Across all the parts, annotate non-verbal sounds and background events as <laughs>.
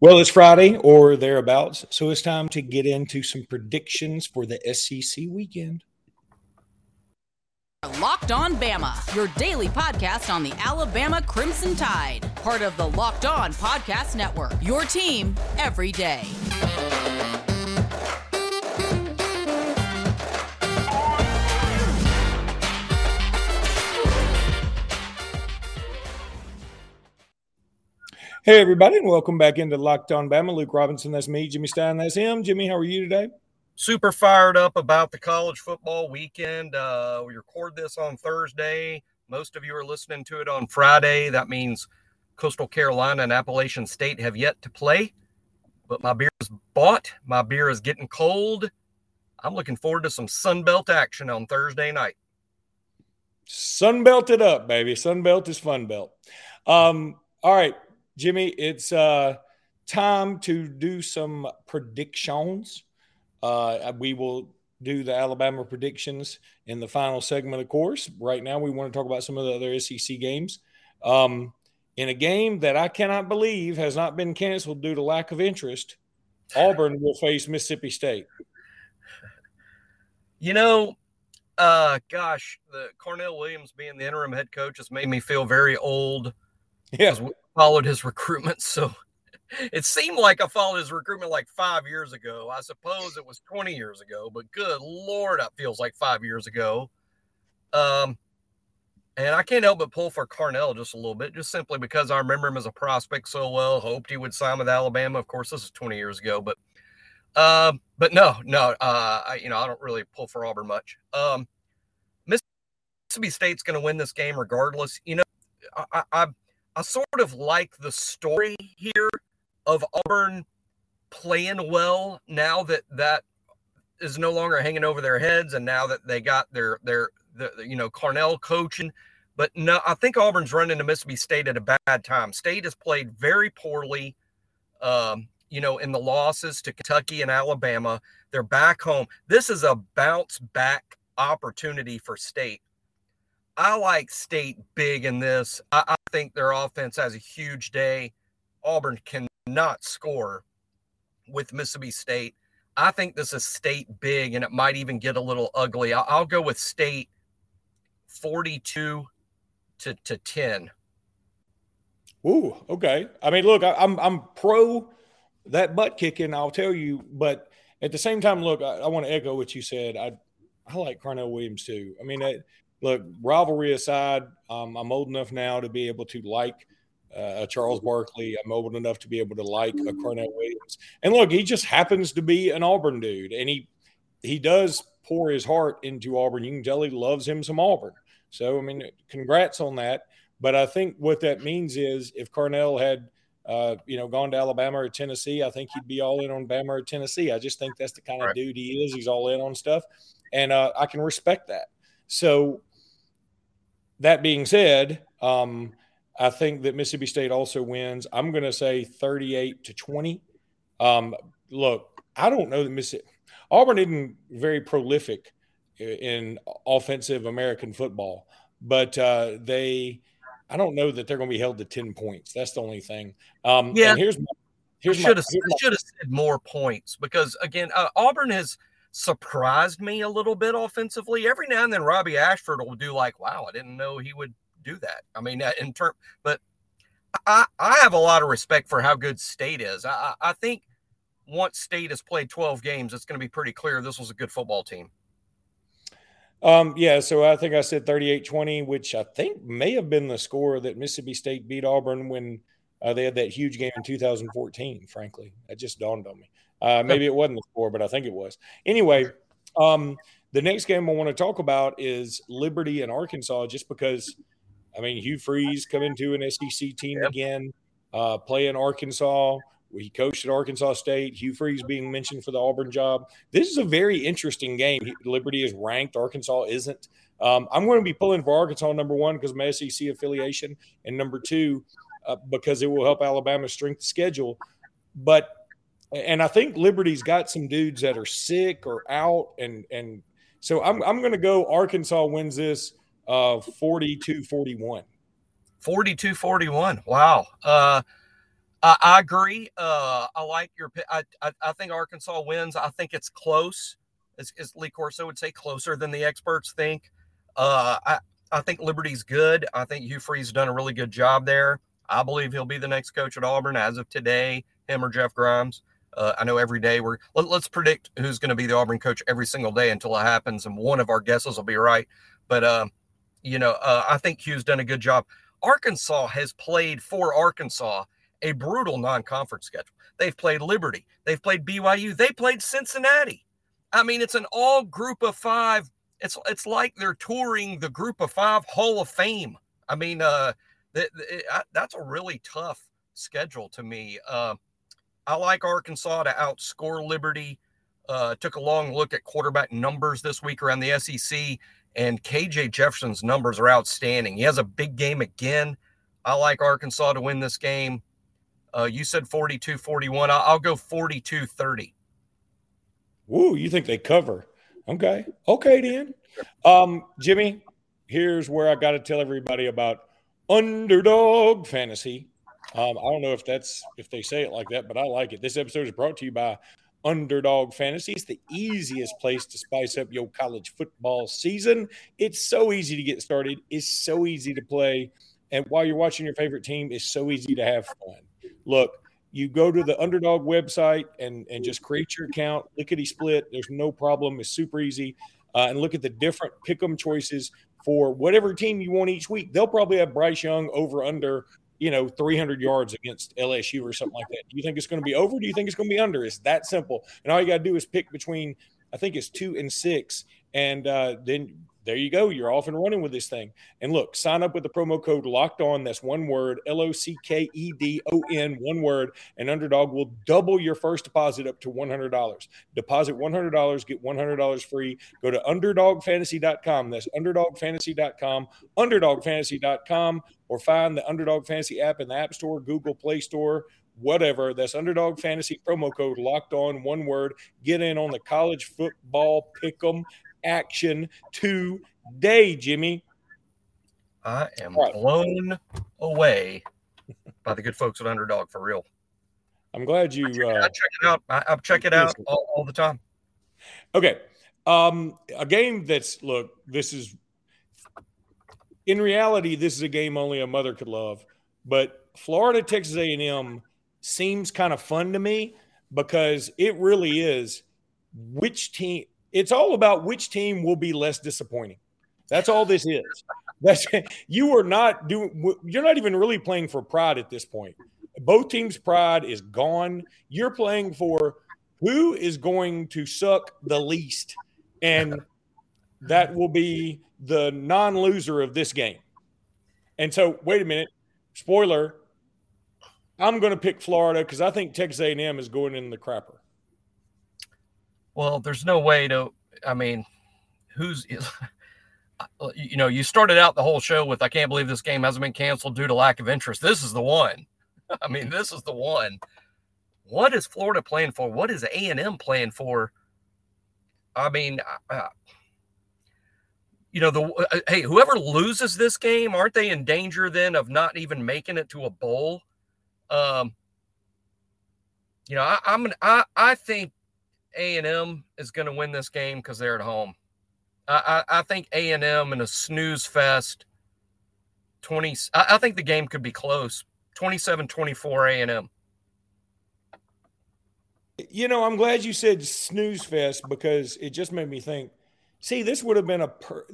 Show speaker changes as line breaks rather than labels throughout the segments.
Well, it's Friday or thereabouts, so it's time to get into some predictions for the SEC weekend.
Locked On Bama, your daily podcast on the Alabama Crimson Tide, part of the Locked On Podcast Network. Your team every day.
Hey, everybody, and welcome back into Locked On Bama. Luke Robinson, that's me. Jimmy Stein, that's him. Jimmy, how are you today?
Super fired up about the college football weekend. Uh, we record this on Thursday. Most of you are listening to it on Friday. That means Coastal Carolina and Appalachian State have yet to play, but my beer is bought. My beer is getting cold. I'm looking forward to some Sunbelt action on Thursday night.
Sunbelt it up, baby. Sunbelt is fun belt. Um, all right. Jimmy, it's uh, time to do some predictions. Uh, we will do the Alabama predictions in the final segment, of course. Right now, we want to talk about some of the other SEC games. Um, in a game that I cannot believe has not been canceled due to lack of interest, Auburn will face Mississippi State.
You know, uh, gosh, the Carnell Williams being the interim head coach has made me feel very old.
Yeah
followed his recruitment. So <laughs> it seemed like I followed his recruitment like five years ago. I suppose it was 20 years ago, but good Lord, that feels like five years ago. Um, and I can't help but pull for Carnell just a little bit, just simply because I remember him as a prospect so well. Hoped he would sign with Alabama. Of course, this is 20 years ago, but um, but no, no, uh, I, you know, I don't really pull for Auburn much. Um, Mississippi State's going to win this game regardless. You know, I, I, I sort of like the story here of Auburn playing well now that that is no longer hanging over their heads, and now that they got their their the, you know Carnell coaching. But no, I think Auburn's running to Mississippi State at a bad time. State has played very poorly. Um, you know, in the losses to Kentucky and Alabama, they're back home. This is a bounce back opportunity for State. I like State big in this. I, I, think their offense has a huge day. Auburn cannot score with Mississippi State. I think this is State big, and it might even get a little ugly. I'll, I'll go with State 42 to, to 10.
Ooh, okay. I mean, look, I, I'm I'm pro that butt kicking. I'll tell you, but at the same time, look, I, I want to echo what you said. I I like Carnell Williams too. I mean, that, look, rivalry aside, um, I'm old enough now to be able to like uh, Charles Barkley. I'm old enough to be able to like a Carnell Williams. And look, he just happens to be an Auburn dude, and he he does pour his heart into Auburn. You can tell he loves him some Auburn. So I mean, congrats on that. But I think what that means is if Carnell had uh, you know, gone to Alabama or Tennessee, I think he'd be all in on Bama or Tennessee. I just think that's the kind of right. dude he is. He's all in on stuff, and uh, I can respect that. So that being said, um, I think that Mississippi State also wins. I'm going to say 38 to 20. Um, look, I don't know that Mississippi Auburn isn't very prolific in offensive American football, but uh, they, I don't know that they're going to be held to 10 points. That's the only thing. Um,
yeah. here's my, here's should have should have said more points because again, uh, Auburn has surprised me a little bit offensively. Every now and then, Robby Ashford will do like, "Wow, I didn't know he would do that." I mean, uh, in term, but I I have a lot of respect for how good State is. I I think once State has played 12 games, it's going to be pretty clear this was a good football team.
Um, yeah, so I think I said 38-20, which I think may have been the score that Mississippi State beat Auburn when uh, they had that huge game in 2014. Frankly, that just dawned on me. Uh, maybe it wasn't the score, but I think it was. Anyway, um, the next game I want to talk about is Liberty and Arkansas, just because, I mean, Hugh Freeze coming to an SEC team yep. again, uh, playing Arkansas. He coached at Arkansas State. Hugh Freeze being mentioned for the Auburn job. This is a very interesting game. Liberty is ranked, Arkansas isn't. Um, I'm going to be pulling for Arkansas number one because of my SEC affiliation, and number two uh, because it will help Alabama strength schedule. But and I think Liberty's got some dudes that are sick or out, and and so I'm I'm going to go Arkansas wins this uh 42-41.
42-41. Wow. Uh I, I agree. Uh, I like your. I, I, I think Arkansas wins. I think it's close, as, as Lee Corso would say, closer than the experts think. Uh, I I think Liberty's good. I think Hugh Freeze done a really good job there. I believe he'll be the next coach at Auburn as of today. Him or Jeff Grimes. Uh, I know every day we're let, us predict who's going to be the Auburn coach every single day until it happens, and one of our guesses will be right. But um, you know, uh, I think Hugh's done a good job. Arkansas has played for Arkansas a brutal non-conference schedule. They've played Liberty, they've played BYU, they played Cincinnati. I mean, it's an all group of five. It's it's like they're touring the group of five Hall of Fame. I mean, uh, th- th- that's a really tough schedule to me. Uh, I like Arkansas to outscore Liberty. Uh, took a long look at quarterback numbers this week around the SEC, and KJ Jefferson's numbers are outstanding. He has a big game again. I like Arkansas to win this game. Uh, you said 42 41. I'll, go 42 30.
Woo, you think they cover? Okay. Okay, then. Um, Jimmy, here's where I got to tell everybody about underdog fantasy. Um, I don't know if that's if they say it like that, but I like it. This episode is brought to you by Underdog Fantasy. It's the easiest place to spice up your college football season. It's so easy to get started. It's so easy to play, and while you're watching your favorite team, it's so easy to have fun. Look, you go to the Underdog website and and just create your account. Lickety split. There's no problem. It's super easy. Uh, and look at the different pick 'em choices for whatever team you want each week. They'll probably have Bryce Young over under you know, 300 yards against LSU or something like that. Do you think it's going to be over? Do you think it's going to be under? It's that simple. And all you got to do is pick between, I think it's two and six. And uh, then there you go. You're off and running with this thing. And look, sign up with the promo code locked on. That's one word L O C K E D O N, one word. And Underdog will double your first deposit up to $100. Deposit $100, get $100 free. Go to underdogfantasy.com. That's underdogfantasy.com, underdogfantasy.com, or find the Underdog Fantasy app in the App Store, Google Play Store whatever. That's underdog fantasy promo code locked on one word. Get in on the college football pick 'em action today, Jimmy.
I am right. blown away by the good folks at Underdog for real.
I'm glad you.
I check, uh, I check it out. I, I check it out all, all, the time.
Okay, um, a game that's look. This is in reality, this is a game only a mother could love. But Florida Texas A&M seems kind of fun to me because it really is which team it's all about which team will be less disappointing. That's all this is. That's <laughs> you are not doing. You're not even really playing for pride at this point. Both teams' pride is gone. You're playing for who is going to suck the least, and that will be the non-loser of this game. And so, wait a minute. Spoiler. I'm going to pick Florida because I think Texas A&M is going in the crapper.
Well, there's no way to. I mean, who's <laughs> you know, you started out the whole show with I can't believe this game hasn't been canceled due to lack of interest. This is the one. <laughs> I mean, this is the one. What is Florida playing for? What is A&M playing for? I mean, uh, you know, the uh, hey, whoever loses this game, aren't they in danger then of not even making it to a bowl? Um, you know, I, I'm I I think a&M is going to win this game because they're at home. I, I, I think A&M in a snooze fest 20 I, I think the game could be close 27-24 A&M.
You know, I'm glad you said snooze fest because it just made me think. See, this would have been a per,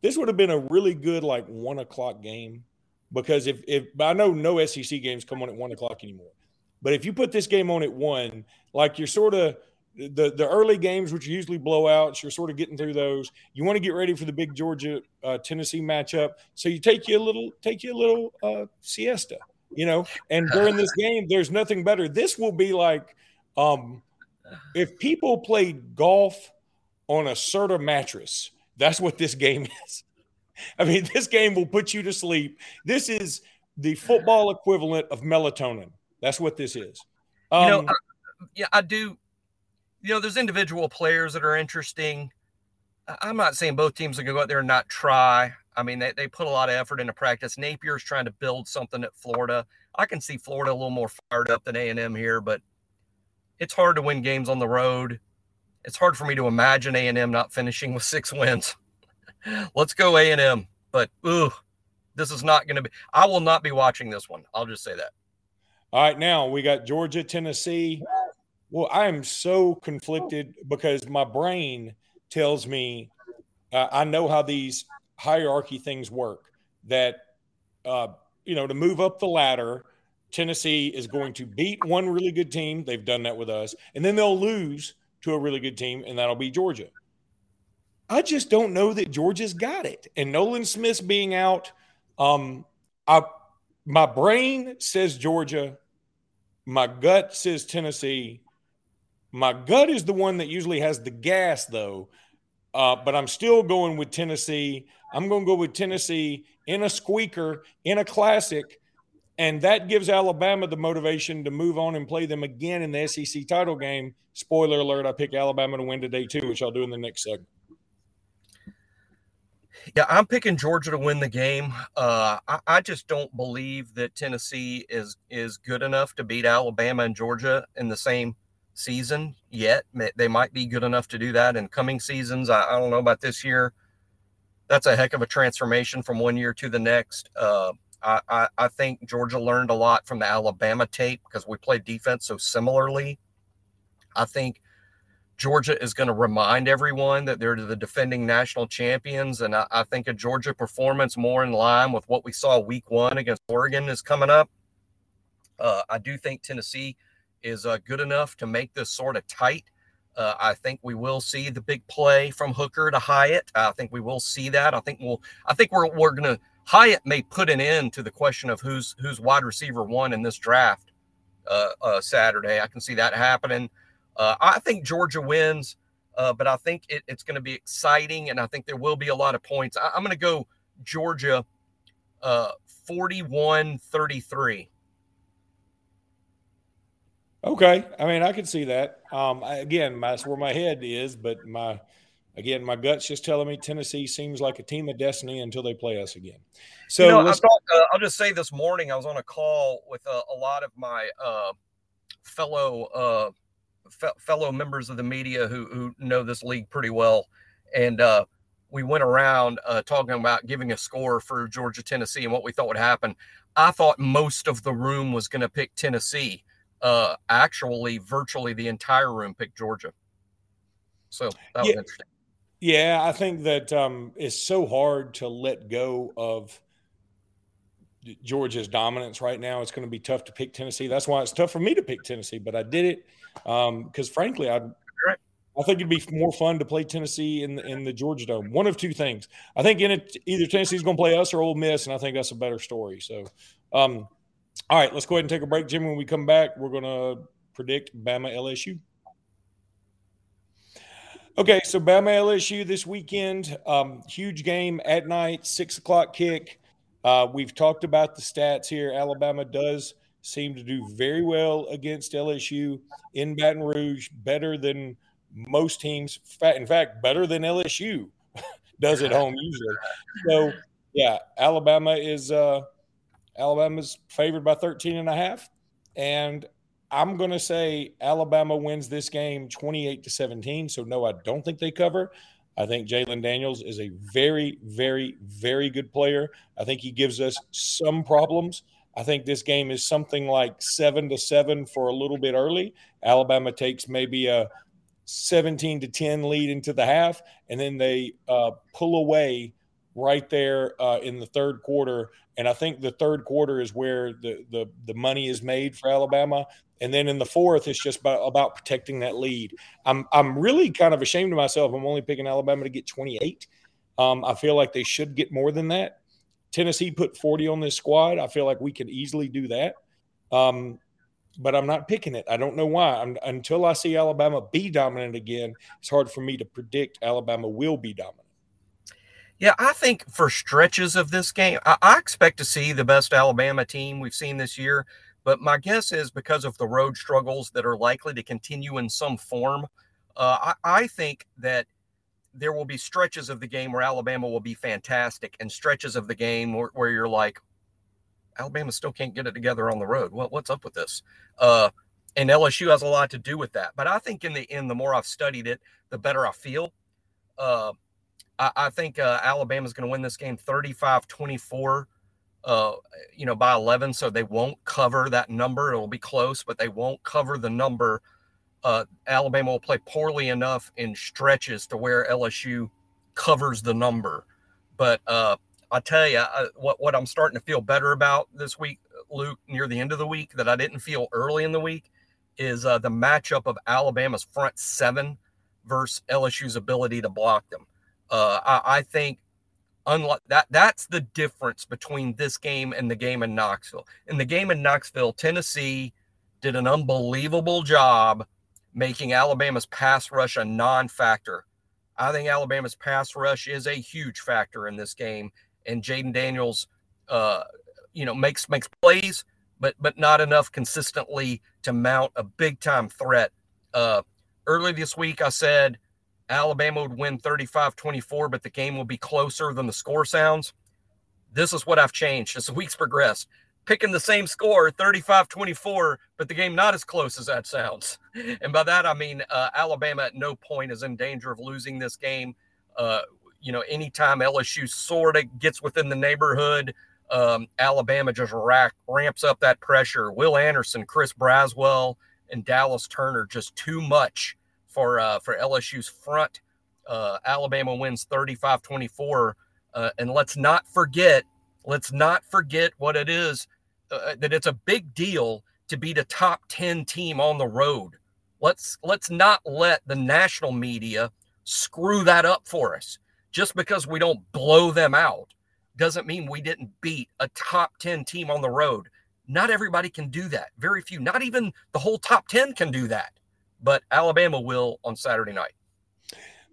this would have been a really good like one o'clock game because if if I know no SEC games come on at one o'clock anymore, but if you put this game on at one, like you're sort of the the early games, which are usually blowouts, you're sort of getting through those. You want to get ready for the big Georgia uh, Tennessee matchup, so you take you a little take you a little uh, siesta, you know. And during this game, there's nothing better. This will be like um, if people played golf on a Serta mattress. That's what this game <laughs> is. I mean, this game will put you to sleep. This is the football equivalent of melatonin. That's what this is.
Um, you know, um, uh, yeah, I do you know, there's individual players that are interesting. I'm not saying both teams are going to go out there and not try. I mean, they, they put a lot of effort into practice. Napier's trying to build something at Florida. I can see Florida a little more fired up than A&M here, but it's hard to win games on the road. It's hard for me to imagine A&M not finishing with six wins. <laughs> Let's go A&M, but ooh, this is not going to be. I will not be watching this one. I'll just say that.
All right, now we got Georgia, Tennessee. Well, I am so conflicted because my brain tells me uh, I know how these hierarchy things work. That uh, you know, to move up the ladder, Tennessee is going to beat one really good team. They've done that with us, and then they'll lose to a really good team, and that'll be Georgia. I just don't know that Georgia's got it. And Nolan Smith's being out, um, I my brain says Georgia, my gut says Tennessee. My gut is the one that usually has the gas, though. Uh, but I'm still going with Tennessee. I'm going to go with Tennessee in a squeaker, in a classic. And that gives Alabama the motivation to move on and play them again in the SEC title game. Spoiler alert, I pick Alabama to win today, too, which I'll do in the next segment.
Yeah, I'm picking Georgia to win the game. Uh, I, I, just don't believe that Tennessee is is good enough to beat Alabama and Georgia in the same season yet. They might be good enough to do that in coming seasons. I, I don't know about this year. That's a heck of a transformation from one year to the next. Uh, I, I, I think Georgia learned a lot from the Alabama tape because we played defense so similarly. I think Georgia is going to remind everyone that they're the defending national champions. And I, I, think a Georgia performance more in line with what we saw week one against Oregon is coming up. Uh, I do think Tennessee is uh, good enough to make this sort of tight. Uh, I think we will see the big play from Hooker to Hyatt. I think we will see that. I think we'll. I think we're we're gonna Hyatt may put an end to the question of who's who's wide receiver one in this draft uh, uh, Saturday. I can see that happening. Uh, I think Georgia wins, uh, but I think it, it's going to be exciting, and I think there will be a lot of points. I, am going to go Georgia uh, 41 33.
Okay, I mean I can see that. Um, I, again, that's where my head is, but my again my gut's just telling me Tennessee seems like a team of destiny until they play us again.
So you know, uh, I'll just say this morning I was on a call with a, a lot of my uh, fellow uh, fe- fellow members of the media who who know this league pretty well, and uh, we went around uh, talking about giving a score for Georgia Tennessee and what we thought would happen. I thought most of the room was going to pick Tennessee. Uh, actually, virtually the entire room picked Georgia. So that was
yeah.
interesting.
Yeah, I think that um, it's so hard to let go of Georgia's dominance right now. It's going to be tough to pick Tennessee. That's why it's tough for me to pick Tennessee, but I did it because, um, frankly, I I think it'd be more fun to play Tennessee in the, in the Georgia Dome. One of two things. I think in it either Tennessee's going to play us or Ole Miss, and I think that's a better story. So, um, all right, let's go ahead and take a break, Jim. When we come back, we're going to predict Bama LSU. Okay, so Bama LSU this weekend, um, huge game at night, six o'clock kick. Uh, we've talked about the stats here. Alabama does seem to do very well against LSU in Baton Rouge, better than most teams. In fact, better than LSU <laughs> does at home usually. So, yeah, Alabama is uh, Alabama's favored by 13 and a half. And I'm going to say Alabama wins this game 28 to 17. So, no, I don't think they cover. I think Jalon Daniels is a very, very, very good player. I think he gives us some problems. I think this game is something like seven to seven for a little bit early. Alabama takes maybe a 17 to 10 lead into the half, and then they uh, pull away right there uh, in the third quarter. And I think the third quarter is where the, the, the money is made for Alabama. And then in the fourth, it's just about, about protecting that lead. I'm I'm really kind of ashamed of myself. I'm only picking Alabama to get 28. Um, I feel like they should get more than that. Tennessee put 40 on this squad. I feel like we could easily do that. Um, but I'm not picking it. I don't know why. I'm, until I see Alabama be dominant again, it's hard for me to predict Alabama will be dominant.
Yeah, I think for stretches of this game, I, I expect to see the best Alabama team we've seen this year. But my guess is because of the road struggles that are likely to continue in some form, uh, I, I think that there will be stretches of the game where Alabama will be fantastic, and stretches of the game where, where you're like, Alabama still can't get it together on the road. What, what's up with this? Uh, and LSU has a lot to do with that. But I think in the end, the more I've studied it, the better I feel. Uh, I, I, think uh, Alabama's going to win this game 35 24, uh, you know, by 11. So they won't cover that number. It will be close, but they won't cover the number. Uh, Alabama will play poorly enough in stretches to where LSU covers the number. But uh, I tell you, I, what, what I'm starting to feel better about this week, Luke, near the end of the week that I didn't feel early in the week is uh, the matchup of Alabama's front seven versus LSU's ability to block them. Uh, I, I, think unlike that, that's the difference between this game and the game in Knoxville. In the game in Knoxville, Tennessee did an unbelievable job making Alabama's pass rush a non-factor. I think Alabama's pass rush is a huge factor in this game, and Jayden Daniels, uh, you know, makes makes plays, but but not enough consistently to mount a big time threat. Uh, early this week, I said Alabama would win 35 24, but the game will be closer than the score sounds. This is what I've changed as the weeks progressed. Picking the same score, 35 24, but the game not as close as that sounds. <laughs> And by that, I mean uh, Alabama at no point is in danger of losing this game. Uh, you know, anytime LSU sort of gets within the neighborhood, um, Alabama just rack, ramps up that pressure. Will Anderson, Chris Braswell, and Dallas Turner just too much for uh, for LSU's front. Uh, Alabama wins 35 24. Uh, and let's not forget, let's not forget what it is uh, that it's a big deal to beat a top 10 team on the road. Let's let's not let the national media screw that up for us. Just because we don't blow them out doesn't mean we didn't beat a top 10 team on the road. Not everybody can do that. Very few, not even the whole top 10 can do that. But Alabama will on Saturday night.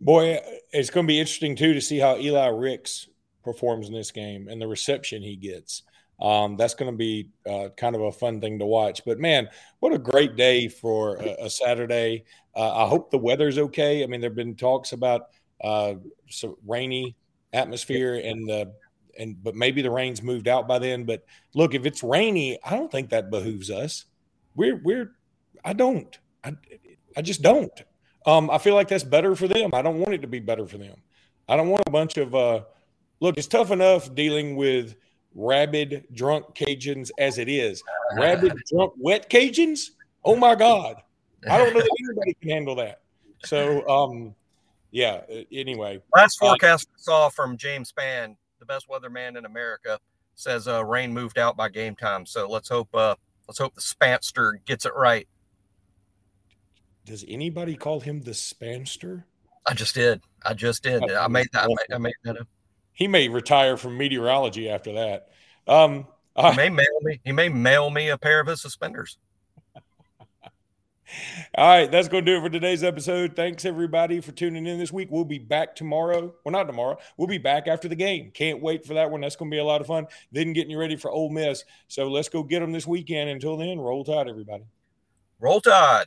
Boy, it's going to be interesting too to see how Eli Ricks performs in this game and the reception he gets. Um, that's going to be uh, kind of a fun thing to watch. But man, what a great day for a, a Saturday. Uh, I hope the weather's okay. I mean, there have been talks about uh, so rainy atmosphere and the and but maybe the rain's moved out by then. But look, if it's rainy, I don't think that behooves us. We're we're I don't. I I just don't. Um, I feel like that's better for them. I don't want it to be better for them. I don't want a bunch of uh look, it's tough enough dealing with rabid drunk Cajuns as it is. Rabid <laughs> drunk wet Cajuns? Oh my God. I don't know that anybody can handle that. So um yeah, anyway.
Last uh, forecast I saw from James Spann the best weatherman in America, says uh, rain moved out by game time. So let's hope uh, let's hope the Spanster gets it right.
Does anybody call him the Spanster?
I just did. I just did. Oh, I made that. I made, I made that up.
He may retire from meteorology after that. Um,
uh, he may mail me. He may mail me a pair of his suspenders. <laughs>
All right, that's going to do it for today's episode. Thanks everybody for tuning in this week. We'll be back tomorrow. Well, not tomorrow. We'll be back after the game. Can't wait for that one. That's going to be a lot of fun. Then getting you ready for Ole Miss. So let's go get them this weekend. Until then, roll tide, everybody.
Roll tide.